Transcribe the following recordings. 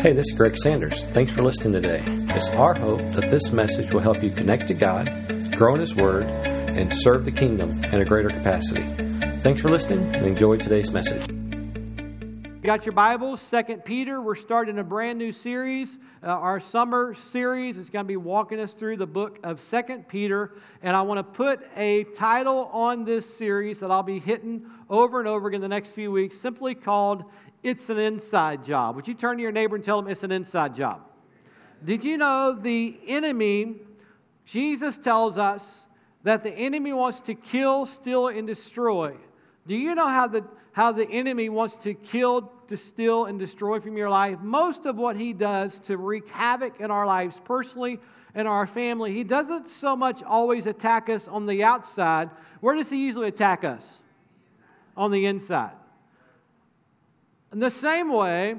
Hey, this is Greg Sanders. Thanks for listening today. It's our hope that this message will help you connect to God, grow in His Word, and serve the kingdom in a greater capacity. Thanks for listening and enjoy today's message. You got your Bibles, Second Peter. We're starting a brand new series, uh, our summer series. It's going to be walking us through the book of Second Peter, and I want to put a title on this series that I'll be hitting over and over again the next few weeks, simply called it's an inside job. Would you turn to your neighbor and tell them it's an inside job? Did you know the enemy, Jesus tells us that the enemy wants to kill, steal, and destroy. Do you know how the, how the enemy wants to kill, to steal, and destroy from your life? Most of what he does to wreak havoc in our lives personally and our family, he doesn't so much always attack us on the outside. Where does he usually attack us? On the inside. In the same way,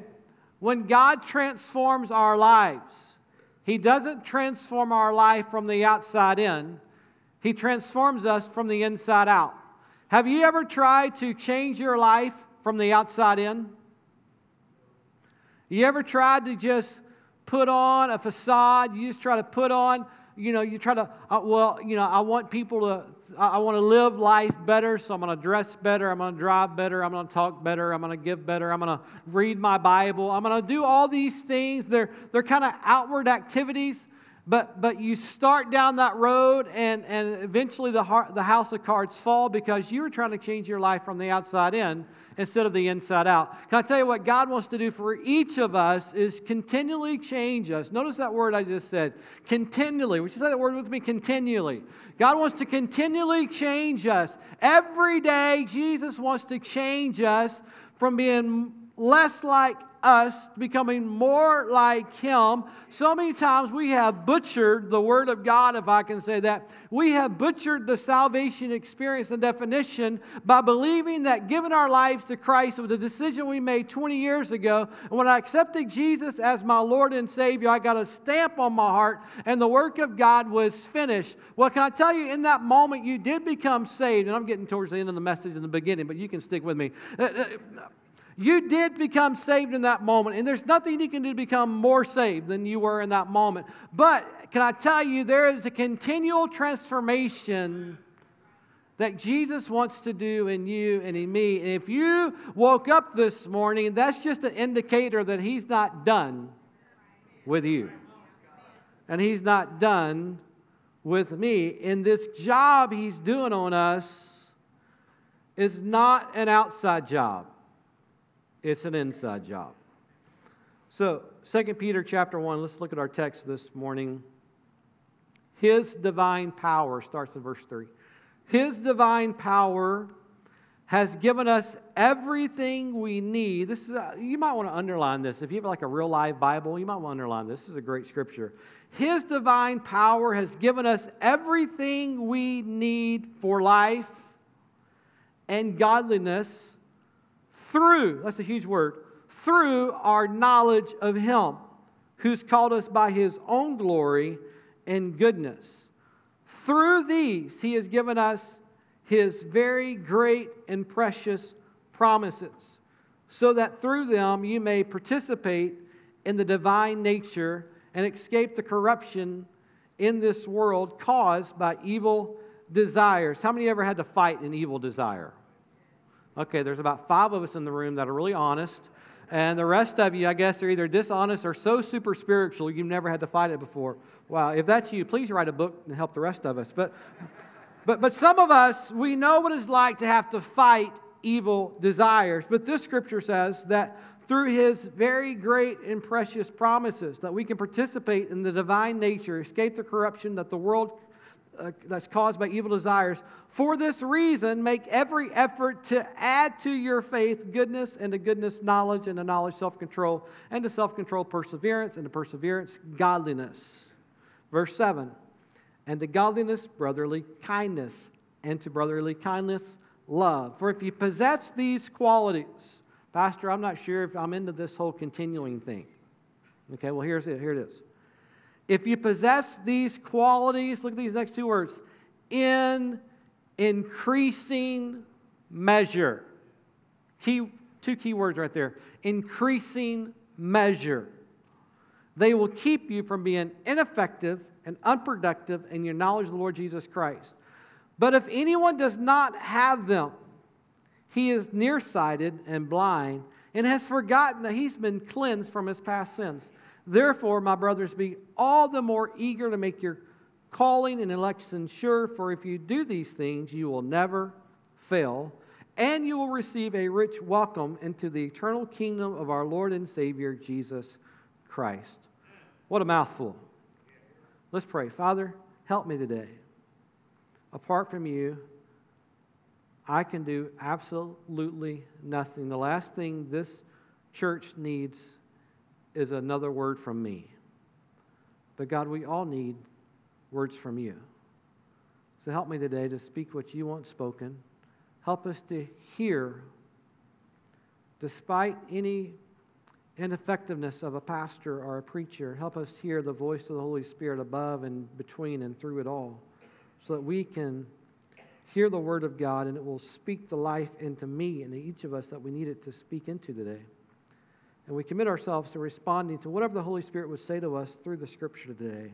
when God transforms our lives, He doesn't transform our life from the outside in, He transforms us from the inside out. Have you ever tried to change your life from the outside in? You ever tried to just put on a facade? You just try to put on, you know, you try to, uh, well, you know, I want people to I want to live life better, so I'm going to dress better, I'm going to drive better, I'm going to talk better, I'm going to give better, I'm going to read my Bible, I'm going to do all these things. They're, they're kind of outward activities, but, but you start down that road, and, and eventually the, heart, the house of cards fall because you were trying to change your life from the outside in instead of the inside out. Can I tell you what God wants to do for each of us is continually change us. Notice that word I just said continually. Would you say that word with me? Continually. God wants to continually change us. Every day, Jesus wants to change us from being less like us becoming more like Him. So many times we have butchered the Word of God, if I can say that. We have butchered the salvation experience and definition by believing that giving our lives to Christ was a decision we made 20 years ago. And when I accepted Jesus as my Lord and Savior, I got a stamp on my heart, and the work of God was finished. Well, can I tell you, in that moment, you did become saved. And I'm getting towards the end of the message in the beginning, but you can stick with me. Uh, uh, You did become saved in that moment, and there's nothing you can do to become more saved than you were in that moment. But can I tell you, there is a continual transformation that Jesus wants to do in you and in me. And if you woke up this morning, that's just an indicator that He's not done with you. And He's not done with me. And this job He's doing on us is not an outside job. It's an inside job. So, 2 Peter chapter 1, let's look at our text this morning. His divine power starts in verse 3. His divine power has given us everything we need. This is a, you might want to underline this. If you have like a real live Bible, you might want to underline this. This is a great scripture. His divine power has given us everything we need for life and godliness through, that's a huge word, through our knowledge of Him, who's called us by His own glory and goodness. Through these, He has given us His very great and precious promises, so that through them you may participate in the divine nature and escape the corruption in this world caused by evil desires. How many ever had to fight an evil desire? Okay, there's about five of us in the room that are really honest. And the rest of you, I guess, are either dishonest or so super spiritual you've never had to fight it before. Wow, if that's you, please write a book and help the rest of us. But, but, but some of us, we know what it's like to have to fight evil desires. But this scripture says that through his very great and precious promises, that we can participate in the divine nature, escape the corruption that the world uh, that's caused by evil desires. For this reason, make every effort to add to your faith goodness, and to goodness, knowledge, and to knowledge, self control, and to self control, perseverance, and to perseverance, godliness. Verse 7 And to godliness, brotherly kindness, and to brotherly kindness, love. For if you possess these qualities, Pastor, I'm not sure if I'm into this whole continuing thing. Okay, well, here's it. Here it is. If you possess these qualities, look at these next two words in increasing measure. Key, two key words right there increasing measure. They will keep you from being ineffective and unproductive in your knowledge of the Lord Jesus Christ. But if anyone does not have them, he is nearsighted and blind and has forgotten that he's been cleansed from his past sins. Therefore, my brothers, be all the more eager to make your calling and election sure, for if you do these things, you will never fail, and you will receive a rich welcome into the eternal kingdom of our Lord and Savior, Jesus Christ. What a mouthful. Let's pray. Father, help me today. Apart from you, I can do absolutely nothing. The last thing this church needs is another word from me. But God, we all need words from you. So help me today to speak what you want spoken. Help us to hear, despite any ineffectiveness of a pastor or a preacher, help us hear the voice of the Holy Spirit above and between and through it all so that we can hear the word of God and it will speak the life into me and to each of us that we need it to speak into today. And we commit ourselves to responding to whatever the Holy Spirit would say to us through the scripture today,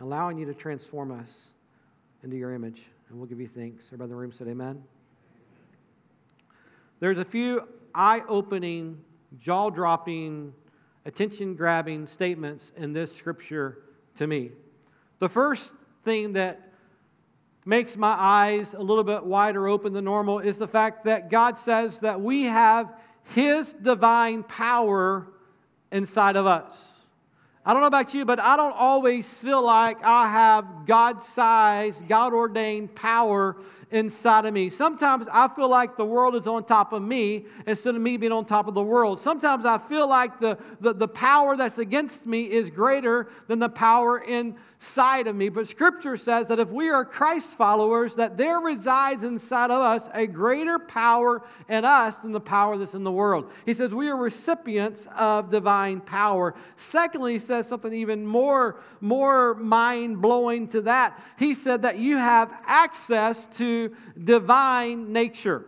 allowing you to transform us into your image. And we'll give you thanks. Everybody in the room said, Amen. There's a few eye opening, jaw dropping, attention grabbing statements in this scripture to me. The first thing that makes my eyes a little bit wider open than normal is the fact that God says that we have His divine power inside of us. I don't know about you, but I don't always feel like I have God sized, God ordained power inside of me. Sometimes I feel like the world is on top of me instead of me being on top of the world. Sometimes I feel like the, the, the power that's against me is greater than the power inside of me. But Scripture says that if we are Christ followers, that there resides inside of us a greater power in us than the power that's in the world. He says we are recipients of divine power. Secondly, he says something even more, more mind blowing to that. He said that you have access to divine nature.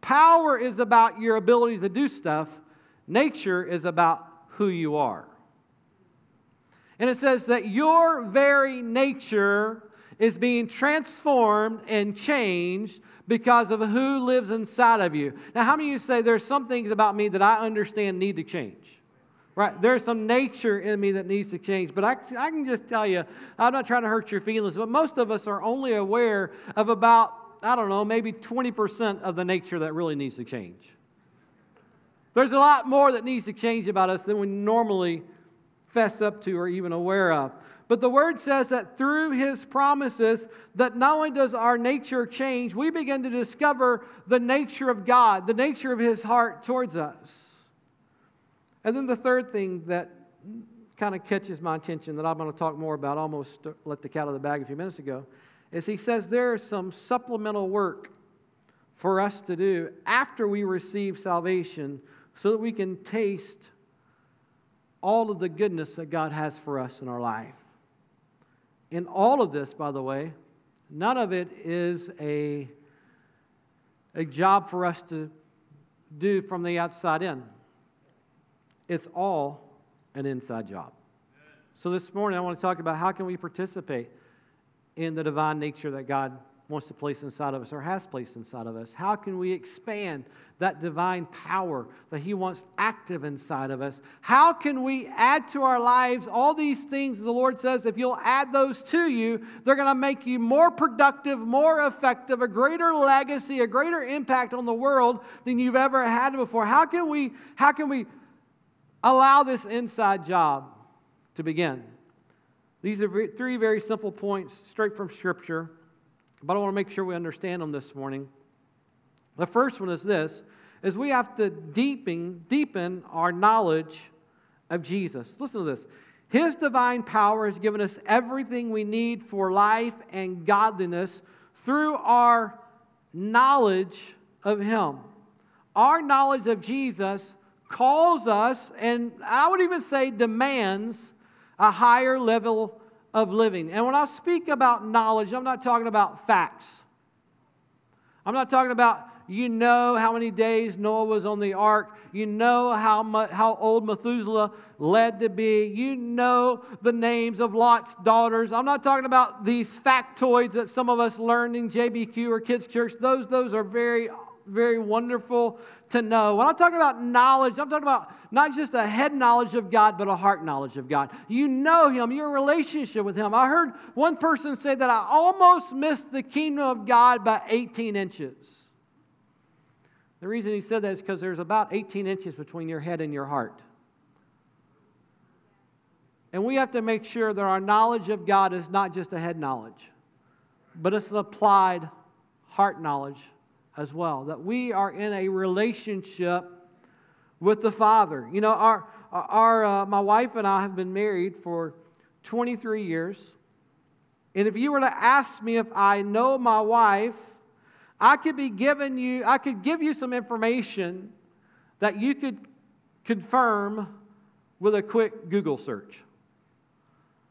Power is about your ability to do stuff, nature is about who you are. And it says that your very nature is being transformed and changed because of who lives inside of you. Now, how many of you say there's some things about me that I understand need to change? Right? There's some nature in me that needs to change. But I, I can just tell you, I'm not trying to hurt your feelings, but most of us are only aware of about, I don't know, maybe 20% of the nature that really needs to change. There's a lot more that needs to change about us than we normally fess up to or even aware of. But the word says that through his promises, that not only does our nature change, we begin to discover the nature of God, the nature of his heart towards us. And then the third thing that kind of catches my attention that I'm going to talk more about, almost let the cat out of the bag a few minutes ago, is he says there is some supplemental work for us to do after we receive salvation so that we can taste all of the goodness that God has for us in our life. In all of this, by the way, none of it is a, a job for us to do from the outside in. It's all an inside job. So this morning I want to talk about how can we participate in the divine nature that God wants to place inside of us or has placed inside of us? How can we expand that divine power that He wants active inside of us? How can we add to our lives all these things the Lord says if you'll add those to you, they're going to make you more productive, more effective, a greater legacy, a greater impact on the world than you've ever had before? How can we, how can we allow this inside job to begin. These are three very simple points straight from Scripture, but I want to make sure we understand them this morning. The first one is this is we have to deepen, deepen our knowledge of Jesus. Listen to this. His divine power has given us everything we need for life and godliness through our knowledge of Him. Our knowledge of Jesus calls us, and I would even say demands, a higher level of living. And when I speak about knowledge, I'm not talking about facts. I'm not talking about you know how many days Noah was on the ark. You know how, much, how old Methuselah led to be. You know the names of Lot's daughters. I'm not talking about these factoids that some of us learned in JBQ or Kids Church. Those, those are very very wonderful to know. When I'm talking about knowledge, I'm talking about not just a head knowledge of God, but a heart knowledge of God. You know Him, your relationship with Him. I heard one person say that I almost missed the kingdom of God by 18 inches. The reason he said that is because there's about 18 inches between your head and your heart. And we have to make sure that our knowledge of God is not just a head knowledge, but it's an applied heart knowledge as well. That we are in a relationship with the Father. You know, our, our, uh, my wife and I have been married for 23 years. And if you were to ask me if I know my wife, I could be giving you, I could give you some information that you could confirm with a quick Google search.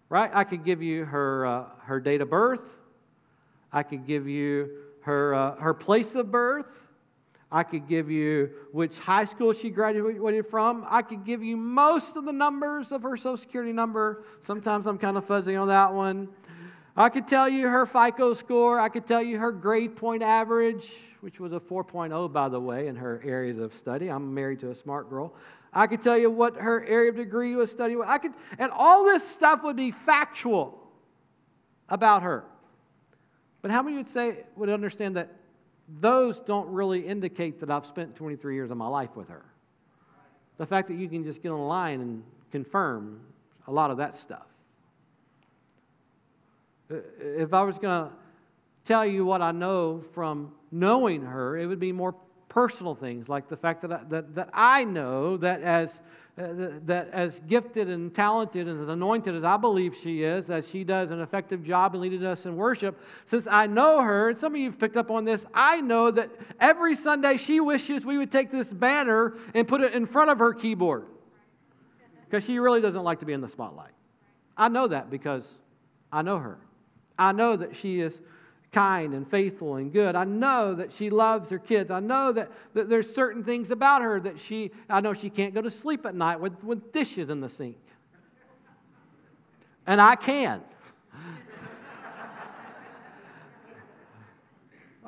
Right? I could give you her, uh, her date of birth. I could give you her, uh, her place of birth. I could give you which high school she graduated from. I could give you most of the numbers of her social security number. Sometimes I'm kind of fuzzy on that one. I could tell you her FICO score. I could tell you her grade point average, which was a 4.0, by the way, in her areas of study. I'm married to a smart girl. I could tell you what her area of degree was studying. I could, and all this stuff would be factual about her. But how many would say, would understand that those don't really indicate that I've spent 23 years of my life with her? The fact that you can just get online and confirm a lot of that stuff. If I was going to tell you what I know from knowing her, it would be more personal things, like the fact that I, that, that I know that as uh, that as gifted and talented and as anointed as I believe she is, as she does an effective job in leading us in worship, since I know her, and some of you have picked up on this, I know that every Sunday she wishes we would take this banner and put it in front of her keyboard because she really doesn't like to be in the spotlight. I know that because I know her. I know that she is kind and faithful and good. I know that she loves her kids. I know that, that there's certain things about her that she, I know she can't go to sleep at night with, with dishes in the sink. And I can.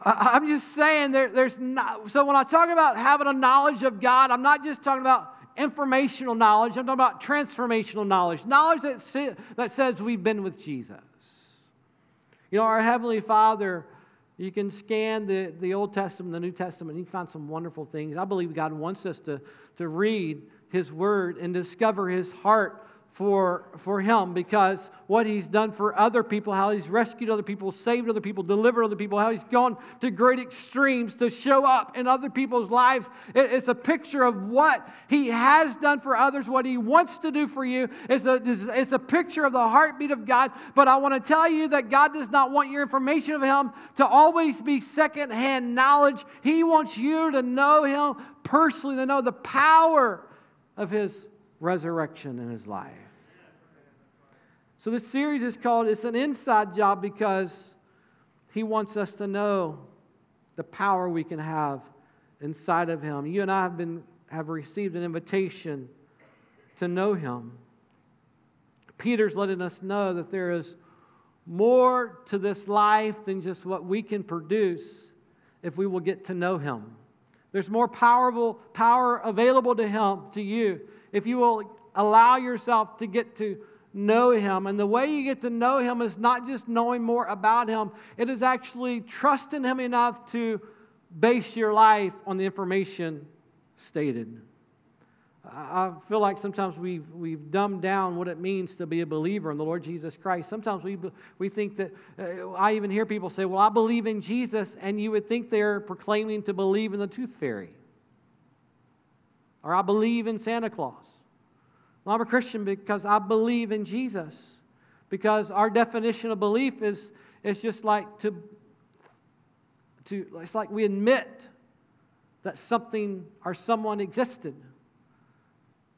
I, am just saying there, there's not, so when I talk about having a knowledge of God, I'm not just talking about informational knowledge, I'm talking about transformational knowledge, knowledge that, that says we've been with Jesus. You know, our Heavenly Father, you can scan the, the Old Testament, the New Testament, and you can find some wonderful things. I believe God wants us to, to read His Word and discover His heart for, for him because what he's done for other people, how he's rescued other people, saved other people, delivered other people, how he's gone to great extremes to show up in other people's lives. It, it's a picture of what he has done for others, what he wants to do for you. It's a, it's a picture of the heartbeat of God. But I want to tell you that God does not want your information of him to always be secondhand knowledge. He wants you to know him personally, to know the power of his resurrection in his life. So this series is called It's an Inside Job because he wants us to know the power we can have inside of him. You and I have been have received an invitation to know him. Peter's letting us know that there is more to this life than just what we can produce if we will get to know him. There's more powerful power available to him to you if you will allow yourself to get to know Him. And the way you get to know Him is not just knowing more about Him, it is actually trusting Him enough to base your life on the information stated. I feel like sometimes we've, we've dumbed down what it means to be a believer in the Lord Jesus Christ. Sometimes we, we think that, uh, I even hear people say, Well, I believe in Jesus, and you would think they're proclaiming to believe in the tooth fairy. Or I believe in Santa Claus. Well, I'm a Christian because I believe in Jesus. Because our definition of belief is, is just like to, to, it's like we admit that something or someone existed.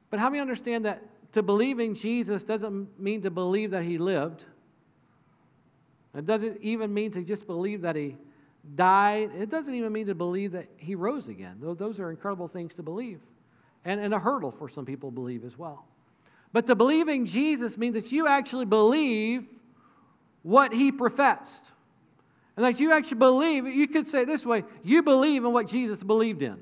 But how many understand that to believe in Jesus doesn't mean to believe that he lived? It doesn't even mean to just believe that he died, it doesn't even mean to believe that he rose again. Those are incredible things to believe and, and a hurdle for some people to believe as well. But to believe in Jesus means that you actually believe what he professed. And that you actually believe, you could say this way you believe in what Jesus believed in.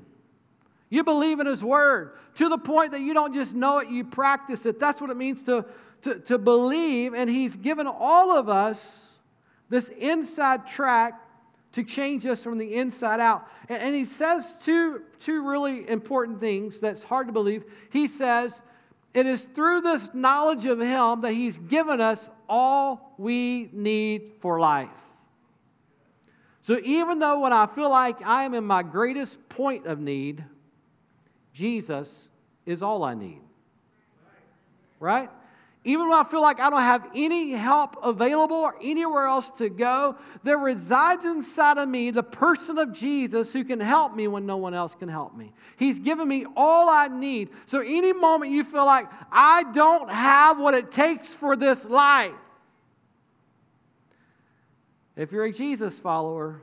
You believe in his word to the point that you don't just know it, you practice it. That's what it means to, to, to believe. And he's given all of us this inside track to change us from the inside out. And, and, he says two, two really important things that's hard to believe. He says, It is through this knowledge of him that he's given us all we need for life. So even though when I feel like I am in my greatest point of need, Jesus is all I need. Right? Even when I feel like I don't have any help available or anywhere else to go, there resides inside of me the person of Jesus who can help me when no one else can help me. He's given me all I need. So, any moment you feel like I don't have what it takes for this life, if you're a Jesus follower,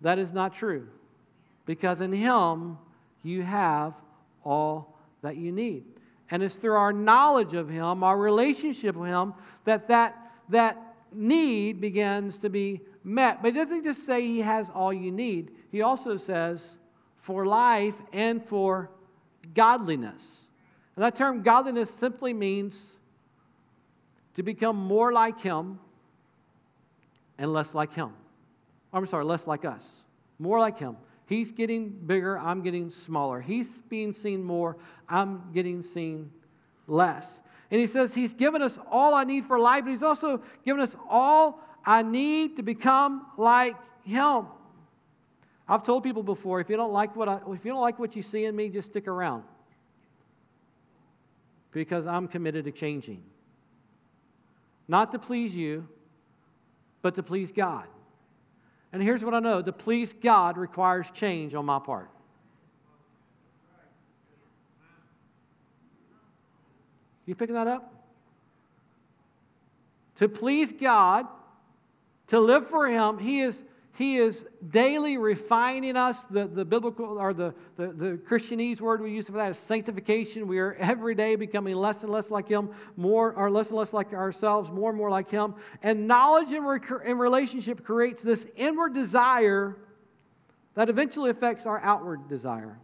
that is not true. Because in Him, you have all that you need. And it's through our knowledge of Him, our relationship with Him, that that, that need begins to be met. But He doesn't just say He has all you need, He also says for life and for godliness. And that term godliness simply means to become more like Him and less like Him. I'm sorry, less like us, more like Him. He's getting bigger, I'm getting smaller. He's being seen more, I'm getting seen less. And he says, He's given us all I need for life, but He's also given us all I need to become like Him. I've told people before, if you don't like what I, if you don't like what you see in me, just stick around. Because I'm committed to changing. Not to please you, but to please God. And here's what I know to please God requires change on my part. You picking that up? To please God, to live for Him, He is he is daily refining us. The, the biblical or the, the, the Christianese word we use for that is sanctification. We are every day becoming less and less like Him, more or less and less like ourselves, more and more like Him. And knowledge and, rec- and relationship creates this inward desire that eventually affects our outward desire.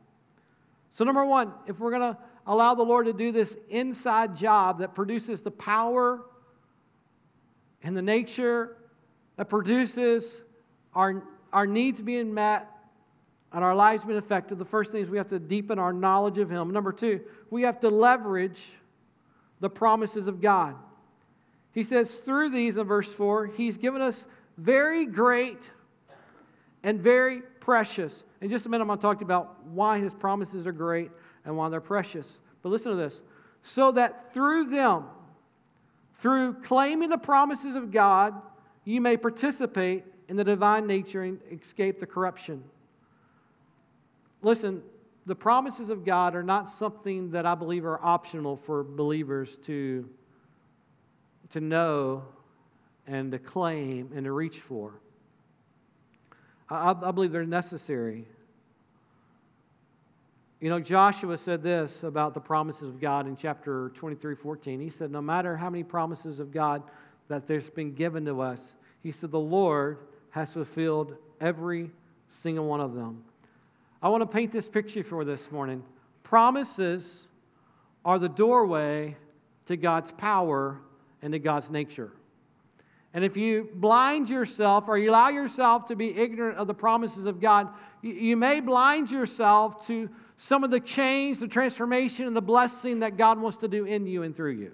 So, number one, if we're going to allow the Lord to do this inside job that produces the power and the nature that produces our, our needs being met and our lives being affected, the first thing is we have to deepen our knowledge of Him. Number two, we have to leverage the promises of God. He says, through these in verse 4, He's given us very great and very precious. In just a minute, I'm going to talk about why His promises are great and why they're precious. But listen to this so that through them, through claiming the promises of God, you may participate in the divine nature and escape the corruption. Listen, the promises of God are not something that I believe are optional for believers to, to know and to claim and to reach for. I, I believe they're necessary. You know, Joshua said this about the promises of God in chapter 23 14. He said, No matter how many promises of God that there's been given to us, he said, The Lord has fulfilled every single one of them. I want to paint this picture for this morning. Promises are the doorway to God's power and to God's nature. And if you blind yourself or you allow yourself to be ignorant of the promises of God, you, you may blind yourself to some of the change, the transformation, and the blessing that God wants to do in you and through you.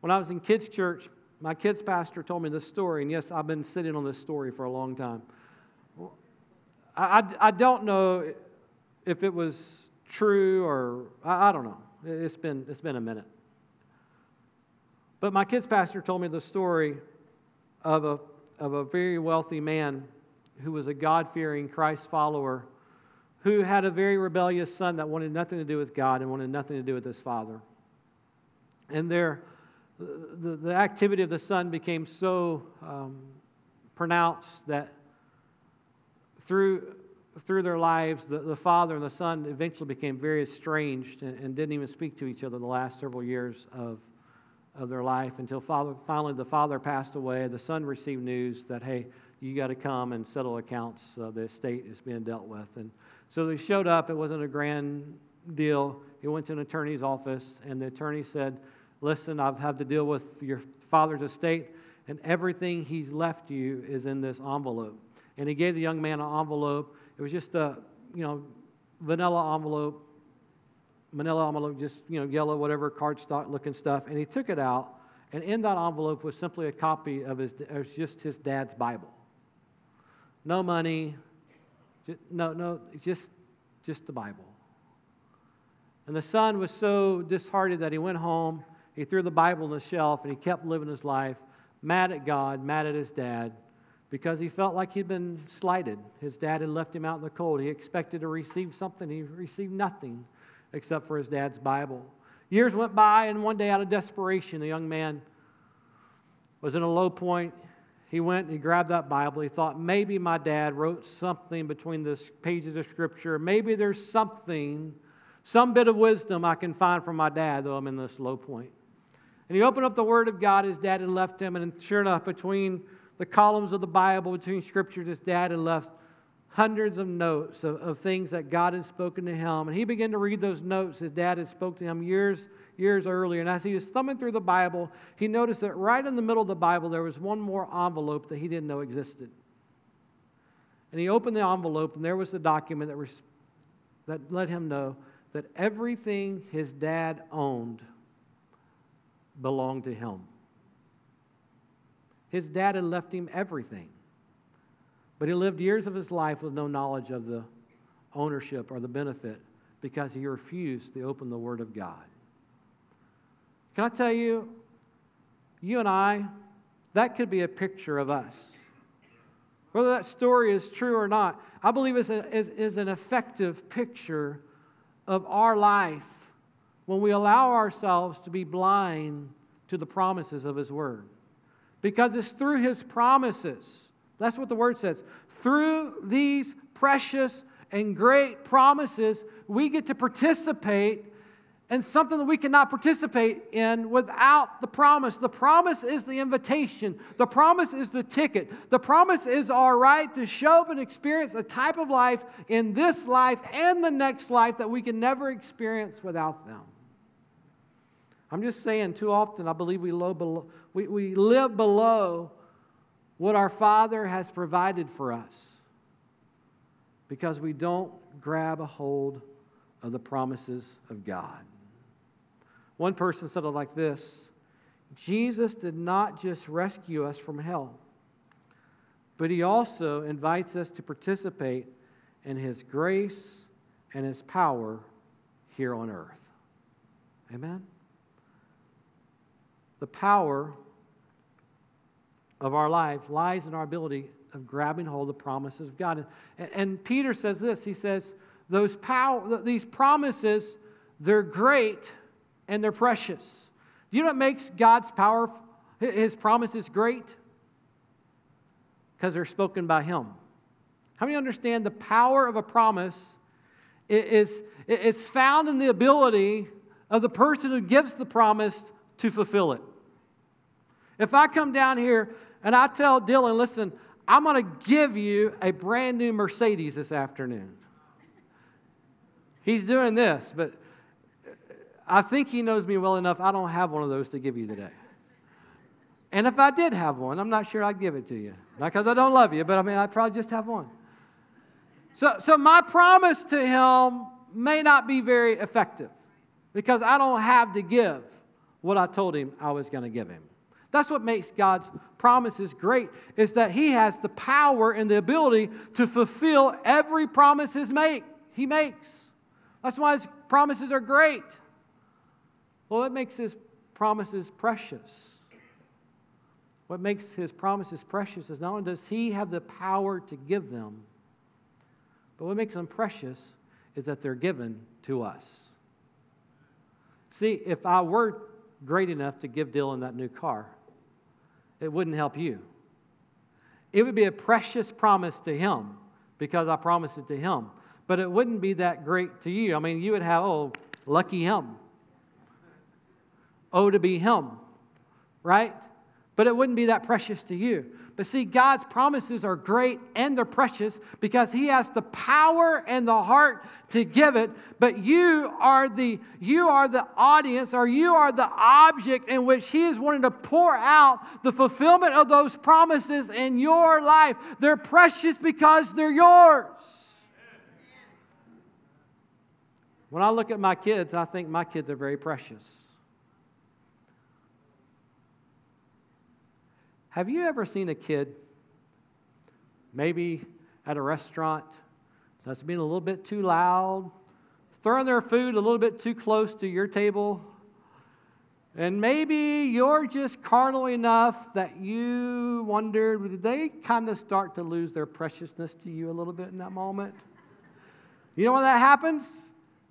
When I was in kids' church, my kids' pastor told me this story, and yes, I've been sitting on this story for a long time. I, I, I don't know if it was true or I, I don't know. It's been, it's been a minute. But my kids' pastor told me the story of a, of a very wealthy man who was a God fearing Christ follower who had a very rebellious son that wanted nothing to do with God and wanted nothing to do with his father. And their the, the activity of the son became so um, pronounce that through, through their lives, the, the father and the son eventually became very estranged and, and didn't even speak to each other the last several years of, of their life until father, finally the father passed away. The son received news that, hey, you got to come and settle accounts. Uh, the estate is being dealt with. And so they showed up. It wasn't a grand deal. He went to an attorney's office, and the attorney said, Listen, I've had to deal with your father's estate, and everything he's left you is in this envelope. And he gave the young man an envelope. It was just a, you know, vanilla envelope, manila envelope, just, you know, yellow, whatever, cardstock looking stuff. And he took it out, and in that envelope was simply a copy of his, it was just his dad's Bible. No money, just, no, no, just, just the Bible. And the son was so disheartened that he went home, he threw the Bible on the shelf, and he kept living his life mad at God, mad at his dad, because he felt like he'd been slighted. His dad had left him out in the cold. He expected to receive something, he received nothing except for his dad's Bible. Years went by, and one day, out of desperation, the young man was in a low point. He went and he grabbed that Bible. He thought, maybe my dad wrote something between the pages of Scripture. Maybe there's something, some bit of wisdom I can find from my dad, though I'm in this low point. And he opened up the Word of God. His dad had left him, and sure enough, between the columns of the Bible, between Scriptures, his dad had left hundreds of notes of, of things that God had spoken to him. And he began to read those notes his dad had spoke to him years, years earlier. And as he was thumbing through the Bible, he noticed that right in the middle of the Bible there was one more envelope that he didn't know existed. And he opened the envelope, and there was the document that, was, that let him know that everything his dad owned belonged to him. His dad had left him everything. But he lived years of his life with no knowledge of the ownership or the benefit because he refused to open the Word of God. Can I tell you, you and I, that could be a picture of us. Whether that story is true or not, I believe is, is an effective picture of our life when we allow ourselves to be blind to the promises of His Word. Because it's through His promises that's what the word says. Through these precious and great promises, we get to participate in something that we cannot participate in without the promise. The promise is the invitation, the promise is the ticket, the promise is our right to show up and experience a type of life in this life and the next life that we can never experience without them. I'm just saying, too often I believe we, low below, we, we live below what our Father has provided for us because we don't grab a hold of the promises of God. One person said it like this Jesus did not just rescue us from hell, but he also invites us to participate in his grace and his power here on earth. Amen? The power of our life lies in our ability of grabbing hold of the promises of God. And, and Peter says this he says, those power, these promises, they're great and they're precious. Do you know what makes God's power, his promises great? Because they're spoken by him. How many understand the power of a promise is, is found in the ability of the person who gives the promise to fulfill it? If I come down here and I tell Dylan, listen, I'm going to give you a brand new Mercedes this afternoon. He's doing this, but I think he knows me well enough. I don't have one of those to give you today. And if I did have one, I'm not sure I'd give it to you. Not because I don't love you, but I mean, I'd probably just have one. So, so my promise to him may not be very effective because I don't have to give what I told him I was going to give him. That's what makes God's promises great, is that He has the power and the ability to fulfill every promise He, make, he makes. That's why His promises are great. Well, what makes His promises precious? What makes His promises precious is not only does He have the power to give them, but what makes them precious is that they're given to us. See, if I were great enough to give Dylan that new car, it wouldn't help you. it would be a precious promise to him because I promised it to him. But it wouldn't be that great to you. I mean, you would have, oh, lucky him. Oh, to be him, right? But it wouldn't be that precious to you. But see, God's promises are great and they're precious because He has the power and the heart to give it. But you are the you are the audience or you are the object in which He is wanting to pour out the fulfillment of those promises in your life. They're precious because they're yours. When I look at my kids, I think my kids are very precious. Have you ever seen a kid, maybe at a restaurant, that's being a little bit too loud, throwing their food a little bit too close to your table? And maybe you're just carnal enough that you wondered, did they kind of start to lose their preciousness to you a little bit in that moment? You know when that happens?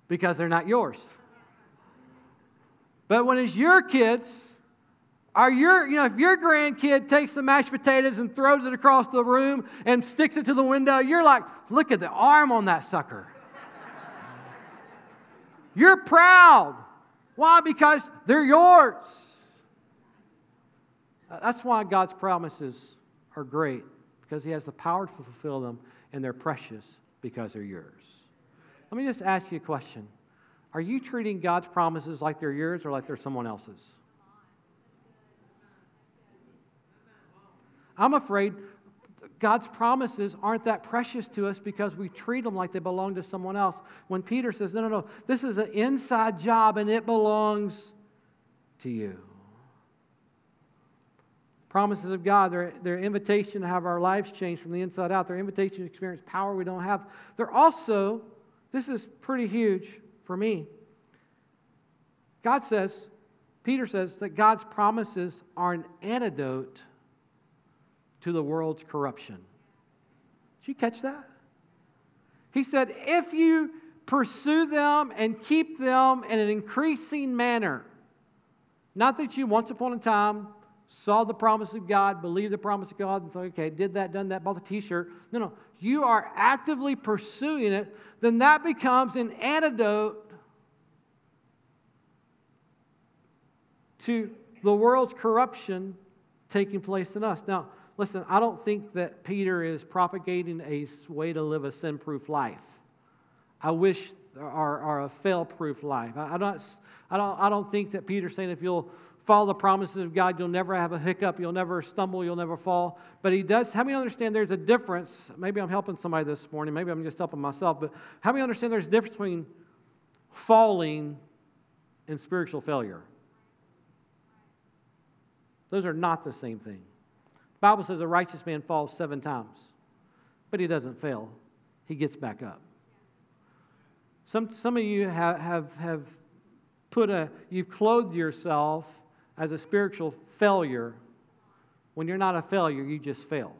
Because they're not yours. But when it's your kids, are your, you know, if your grandkid takes the mashed potatoes and throws it across the room and sticks it to the window, you're like, look at the arm on that sucker. you're proud. Why? Because they're yours. That's why God's promises are great, because He has the power to fulfill them, and they're precious because they're yours. Let me just ask you a question Are you treating God's promises like they're yours or like they're someone else's? I'm afraid God's promises aren't that precious to us because we treat them like they belong to someone else. When Peter says, No, no, no, this is an inside job and it belongs to you. Promises of God, their, their invitation to have our lives changed from the inside out, their invitation to experience power we don't have. They're also, this is pretty huge for me. God says, Peter says that God's promises are an antidote to the world's corruption. Did you catch that? He said, if you pursue them and keep them in an increasing manner, not that you once upon a time saw the promise of God, believed the promise of God, and thought, okay, did that, done that, bought the t shirt. No, no. You are actively pursuing it, then that becomes an antidote to the world's corruption taking place in us. Now, listen, I don't think that Peter is propagating a way to live a sin proof life. I wish, or, or a fail proof life. I, I, don't, I, don't, I don't think that Peter's saying if you'll follow the promises of God, you'll never have a hiccup, you'll never stumble, you'll never fall. But he does, how many understand there's a difference? Maybe I'm helping somebody this morning, maybe I'm just helping myself, but how many understand there's a difference between falling and spiritual failure? Those are not the same thing. Bible says a righteous man falls seven times, but he doesn't fail. He gets back up. Some, some of you have, have, have put a, you've clothed yourself as a spiritual failure. When you're not a failure, you just fail.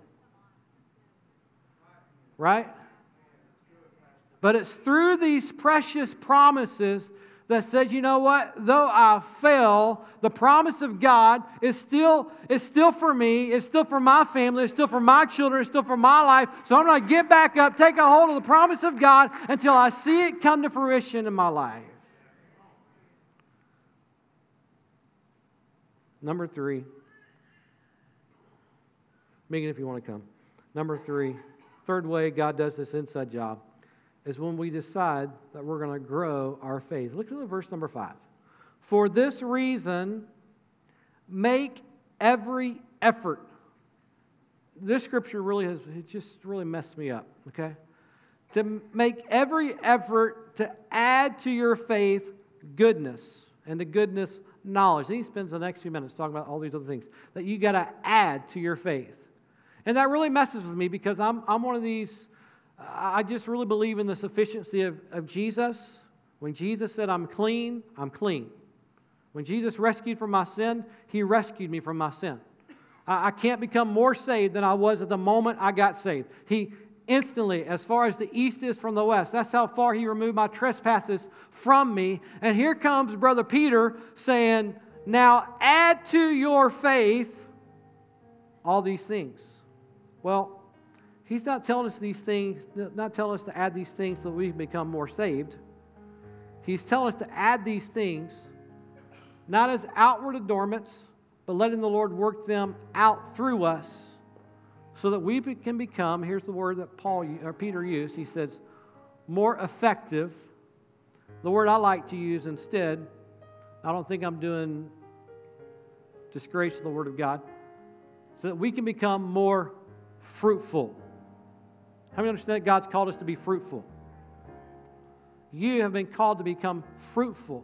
Right? But it's through these precious promises that says, you know what? Though I fail, the promise of God is still, is still for me, it's still for my family, it's still for my children, it's still for my life. So I'm going to get back up, take a hold of the promise of God until I see it come to fruition in my life. Number three. Megan, if you want to come. Number three. Third way God does this inside job is when we decide that we're going to grow our faith. Look at verse number five. For this reason, make every effort. This scripture really has it just really messed me up, okay? To make every effort to add to your faith goodness, and to goodness, knowledge. And he spends the next few minutes talking about all these other things that you got to add to your faith. And that really messes with me because I'm, I'm one of these I just really believe in the sufficiency of, of Jesus. When Jesus said, I'm clean, I'm clean. When Jesus rescued from my sin, he rescued me from my sin. I, I can't become more saved than I was at the moment I got saved. He instantly, as far as the east is from the west, that's how far he removed my trespasses from me. And here comes Brother Peter saying, Now add to your faith all these things. Well, he's not telling us these things, not telling us to add these things so we can become more saved. He's telling us to add these things, not as outward adornments, but letting the Lord work them out through us so that we can become, here's the word that Paul or Peter used. He says, more effective. The word I like to use instead, I don't think I'm doing disgrace to the word of God, so that we can become more fruitful. How many understand that God's called us to be fruitful? You have been called to become fruitful.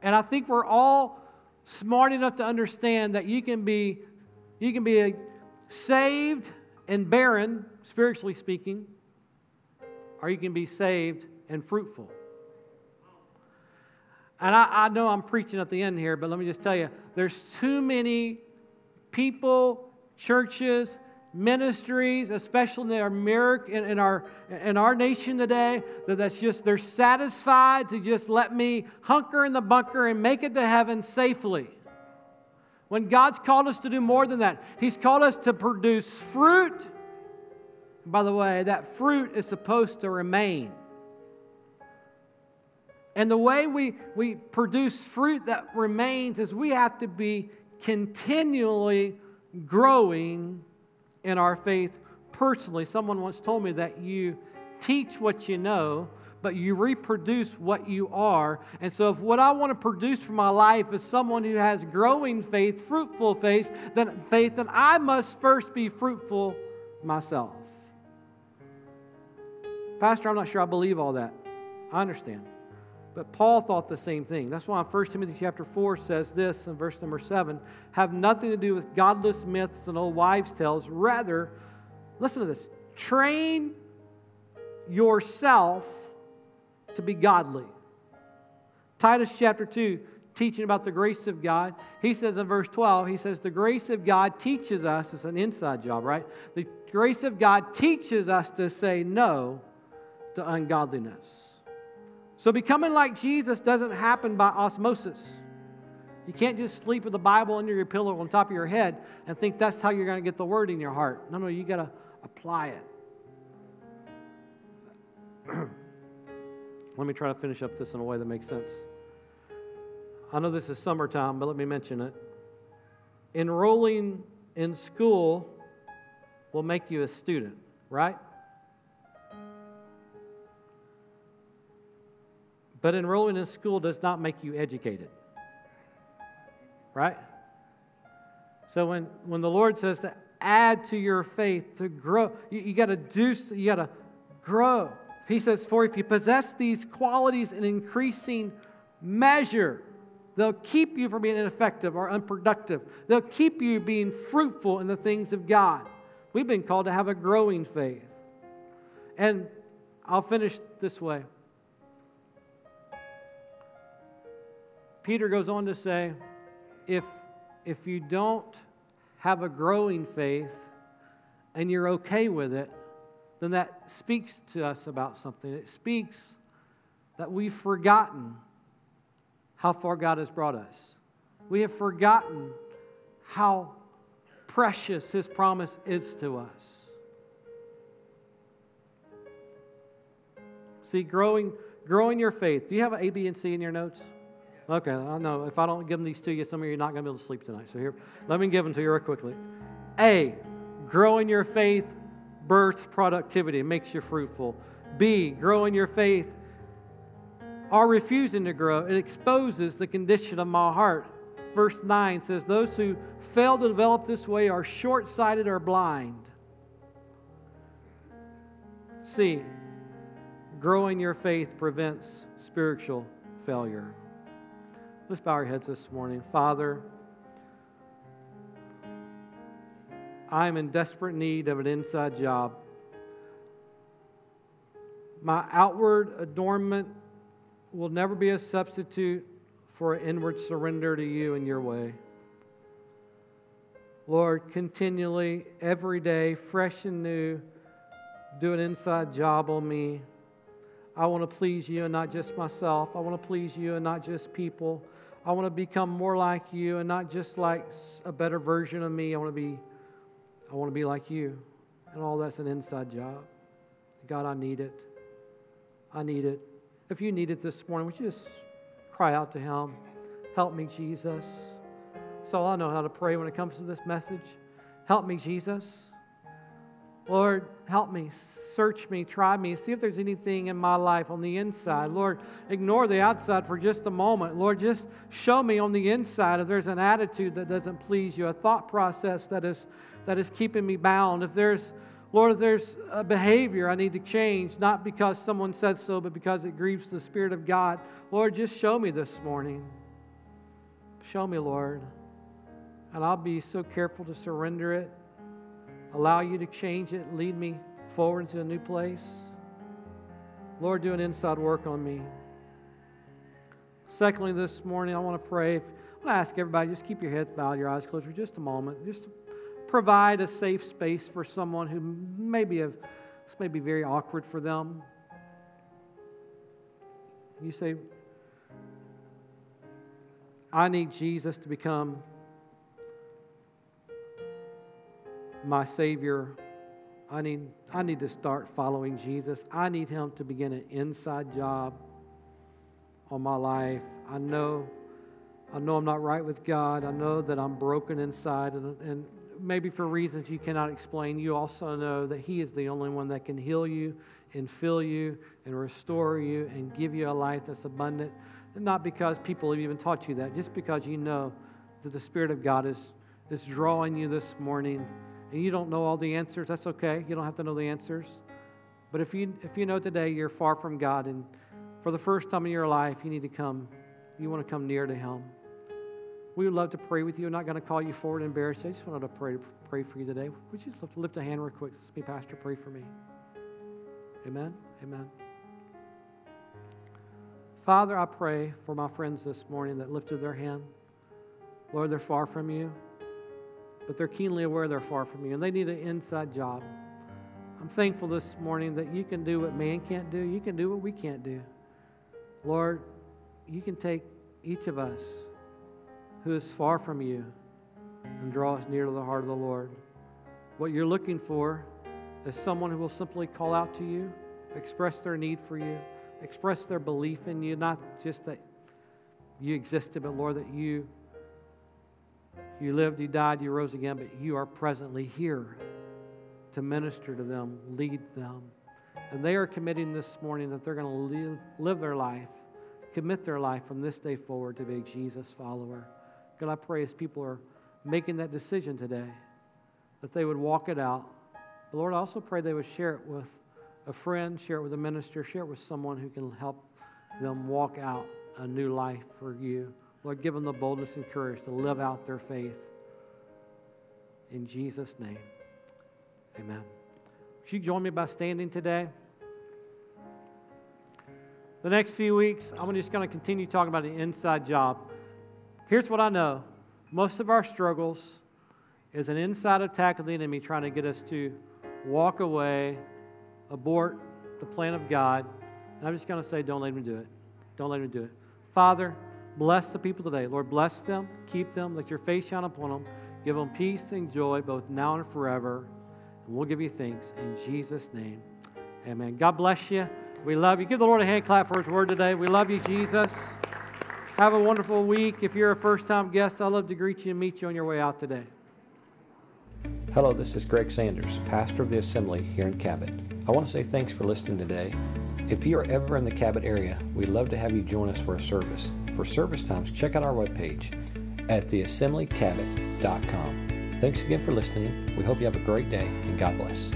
And I think we're all smart enough to understand that you can be you can be saved and barren, spiritually speaking, or you can be saved and fruitful. And I, I, know I'm preaching at the end here, but let me just tell you there's too many people, churches, ministries, especially in our, in, in, our, in our nation today, that that's just, they're satisfied to just let me hunker in the bunker and make it to heaven safely. When God's called us to do more than that, He's called us to produce fruit. By the way, that fruit is supposed to remain. And the way we, we produce fruit that remains is we have to be continually growing in our faith personally. Someone once told me that you teach what you know, but you reproduce what you are. And so, if what I want to produce for my life is someone who has growing faith, fruitful faith, then faith, then I must first be fruitful myself. Pastor, I'm not sure I believe all that. I understand. But Paul thought the same thing. That's why 1 Timothy chapter 4 says this in verse number 7 have nothing to do with godless myths and old wives' tales. Rather, listen to this train yourself to be godly. Titus chapter 2, teaching about the grace of God, he says in verse 12, he says, The grace of God teaches us, it's an inside job, right? The grace of God teaches us to say no to ungodliness. So becoming like Jesus doesn't happen by osmosis. You can't just sleep with the Bible under your pillow on top of your head and think that's how you're going to get the word in your heart. No, no, you got to apply it. Let me try to finish up this in a way that makes sense. I know this is summertime, but let me mention it. Enrolling in school will make you a student, right? But enrolling in school does not make you educated, right? So when, when the Lord says to add to your faith, to grow, you, you got to do, you got to grow. He says, For if you possess these qualities in increasing measure, they'll keep you from being ineffective or unproductive. They'll keep you being fruitful in the things of God. We've been called to have a growing faith. And I'll finish this way. Peter goes on to say, if, if you don't have a growing faith and you're okay with it, then that speaks to us about something. It speaks that we've forgotten how far God has brought us. We have forgotten how precious His promise is to us. See, growing, growing your faith. Do you have an A, B, and C in your notes? Okay, I know. If I don't give them these to you, some of you are not going to be able to sleep tonight. So here, let me give them to you real quickly. A, growing your faith births productivity, makes you fruitful. B, growing your faith are refusing to grow. It exposes the condition of my heart. Verse 9 says, Those who fail to develop this way are short sighted or blind. C, growing your faith prevents spiritual failure. Let's bow our heads this morning. Father, I'm in desperate need of an inside job. My outward adornment will never be a substitute for an inward surrender to you and your way. Lord, continually, every day, fresh and new, do an inside job on me. I want to please you and not just myself. I want to please you and not just people. I want to become more like you and not just like a better version of me. I want to be I want to be like you. And all that's an inside job. God, I need it. I need it. If you need it this morning, would you just cry out to Him? Help me, Jesus. That's all I know how to pray when it comes to this message. Help me, Jesus. Lord, help me, search me, try me, see if there's anything in my life on the inside. Lord, ignore the outside for just a moment. Lord, just show me on the inside if there's an attitude that doesn't please you, a thought process that is, that is keeping me bound. If there's, Lord, if there's a behavior I need to change, not because someone said so, but because it grieves the Spirit of God, Lord, just show me this morning. Show me, Lord. And I'll be so careful to surrender it allow you to change it, lead me forward into a new place. Lord, do an inside work on me. Secondly, this morning, I want to pray. I want to ask everybody just keep your heads bowed, your eyes closed for just a moment. Just provide a safe space for someone who maybe have, this may be very awkward for them. You say, I need Jesus to become my Savior. I need, I need to start following Jesus. I need Him to begin an inside job on my life. I know, I know I'm not right with God. I know that I'm broken inside, and, and maybe for reasons you cannot explain, you also know that He is the only one that can heal you and fill you and restore you and give you a life that's abundant. not because people have even taught you that, just because you know that the Spirit of God is, is drawing you this morning and you don't know all the answers, that's okay. You don't have to know the answers. But if you, if you know today you're far from God and for the first time in your life you need to come, you want to come near to Him, we would love to pray with you. I'm not going to call you forward and embarrass you. I just wanted to pray, pray for you today. Would you just lift, a hand real quick? Let's be Pastor, pray for me. Amen. Amen. Father, I pray for my friends this morning that lifted their hand. Lord, they're far from you but they're keenly aware they're far from you and they need an inside job. I'm thankful this morning that you can do what man can't do, you can do what we can't do. Lord, you can take each of us who is far from you and draw us near to the heart of the Lord. What you're looking for is someone who will simply call out to you, express their need for you, express their belief in you, not just that you existed, but Lord, that you you lived, you died, you rose again, but you are presently here to minister to them, lead them. And they are committing this morning that they're going to live, live their life, commit their life from this day forward to be a Jesus follower. God, I pray as people are making that decision today, that they would walk it out. But Lord, I also pray they would share it with a friend, share it with a minister, share it with someone who can help them walk out a new life for you. Lord, give them the boldness and courage to live out their faith. In Jesus' name, amen. Would you join me by standing today? The next few weeks, I'm just going to continue talking about the inside job. Here's what I know most of our struggles is an inside attack of the enemy trying to get us to walk away, abort the plan of God. And I'm just going to say, don't let him do it. Don't let him do it. Father, Bless the people today. Lord, bless them, keep them, let your face shine upon them. Give them peace and joy both now and forever. And we'll give you thanks in Jesus' name. Amen. God bless you. We love you. Give the Lord a hand clap for his word today. We love you, Jesus. Have a wonderful week. If you're a first time guest, I'd love to greet you and meet you on your way out today. Hello, this is Greg Sanders, pastor of the Assembly here in Cabot. I want to say thanks for listening today. If you are ever in the Cabot area, we'd love to have you join us for a service. For service times, check out our webpage at theassemblycabot.com. Thanks again for listening. We hope you have a great day and God bless.